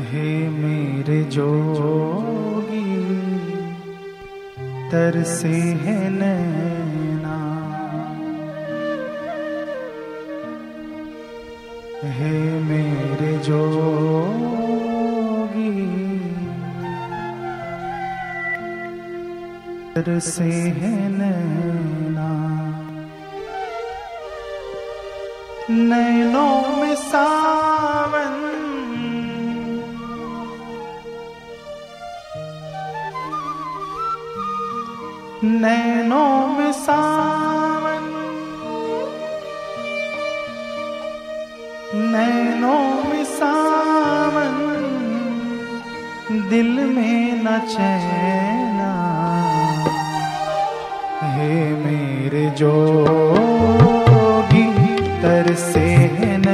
हे मेरे जोगी तरसे है नैना। हे मेरे जोगी तरसे है नैना। नैनों में सा नैनों में सावन। नैनों में सावन। दिल में न चैना। हे मेरे जोगी, तरसे है न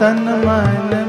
तन मन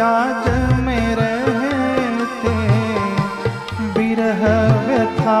जाज में रहते बिरह व्यथा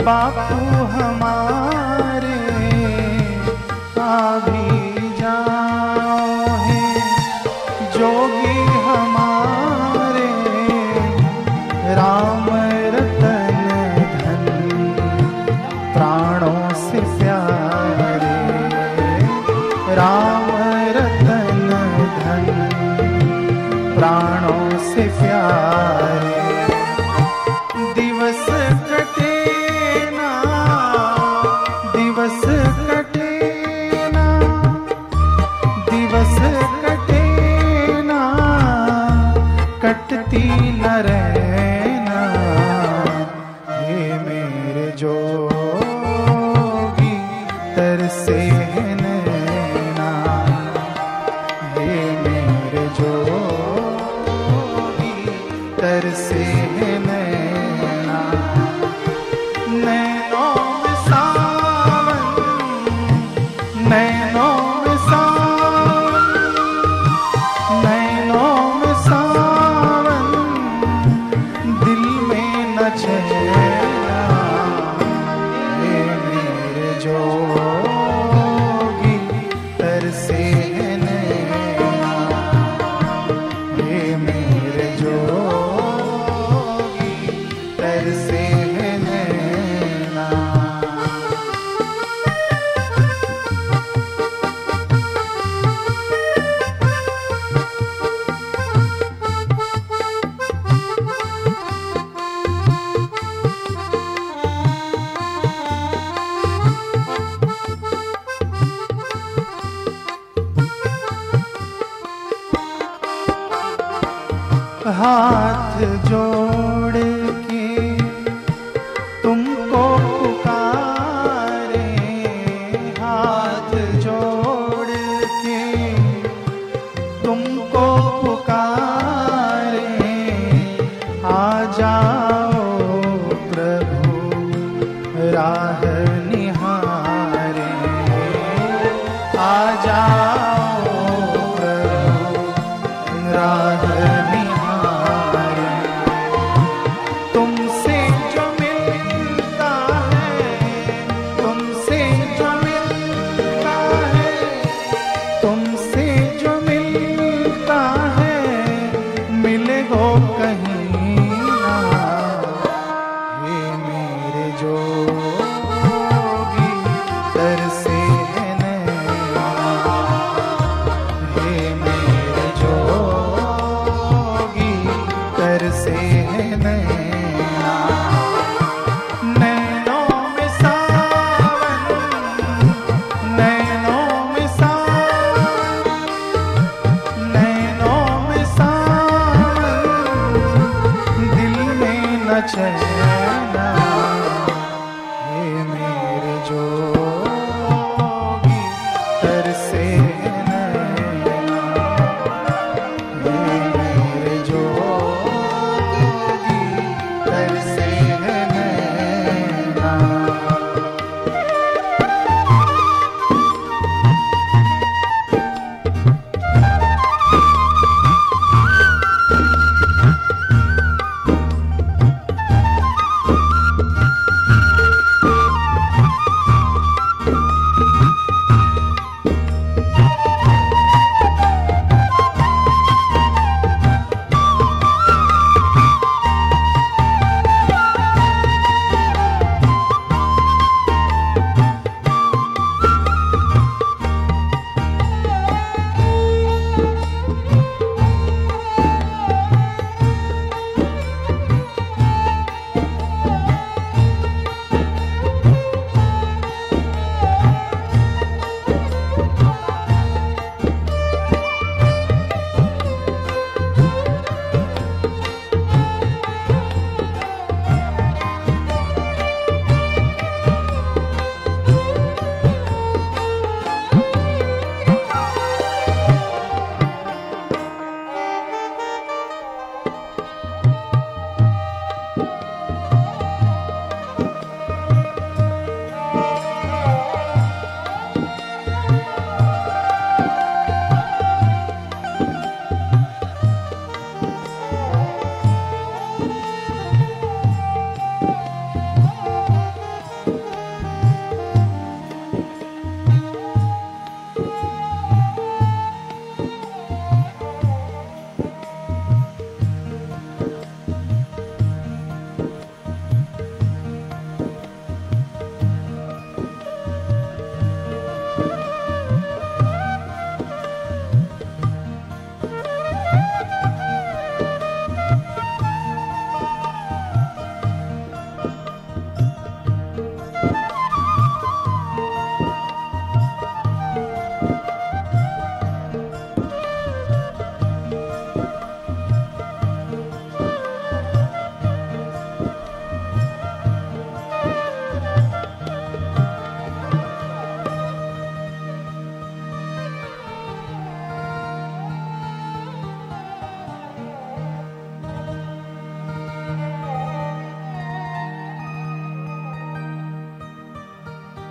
बापू हमारे आ भी जाओ हे। जोगी हमारे, राम रतन धन, प्राणों से प्यारे। राम रतन धन, प्राणों से प्यारे। में जोड़ के तुमको हाथ जोड़ तुमको आ जाओ प्रभु राह आ राह chest.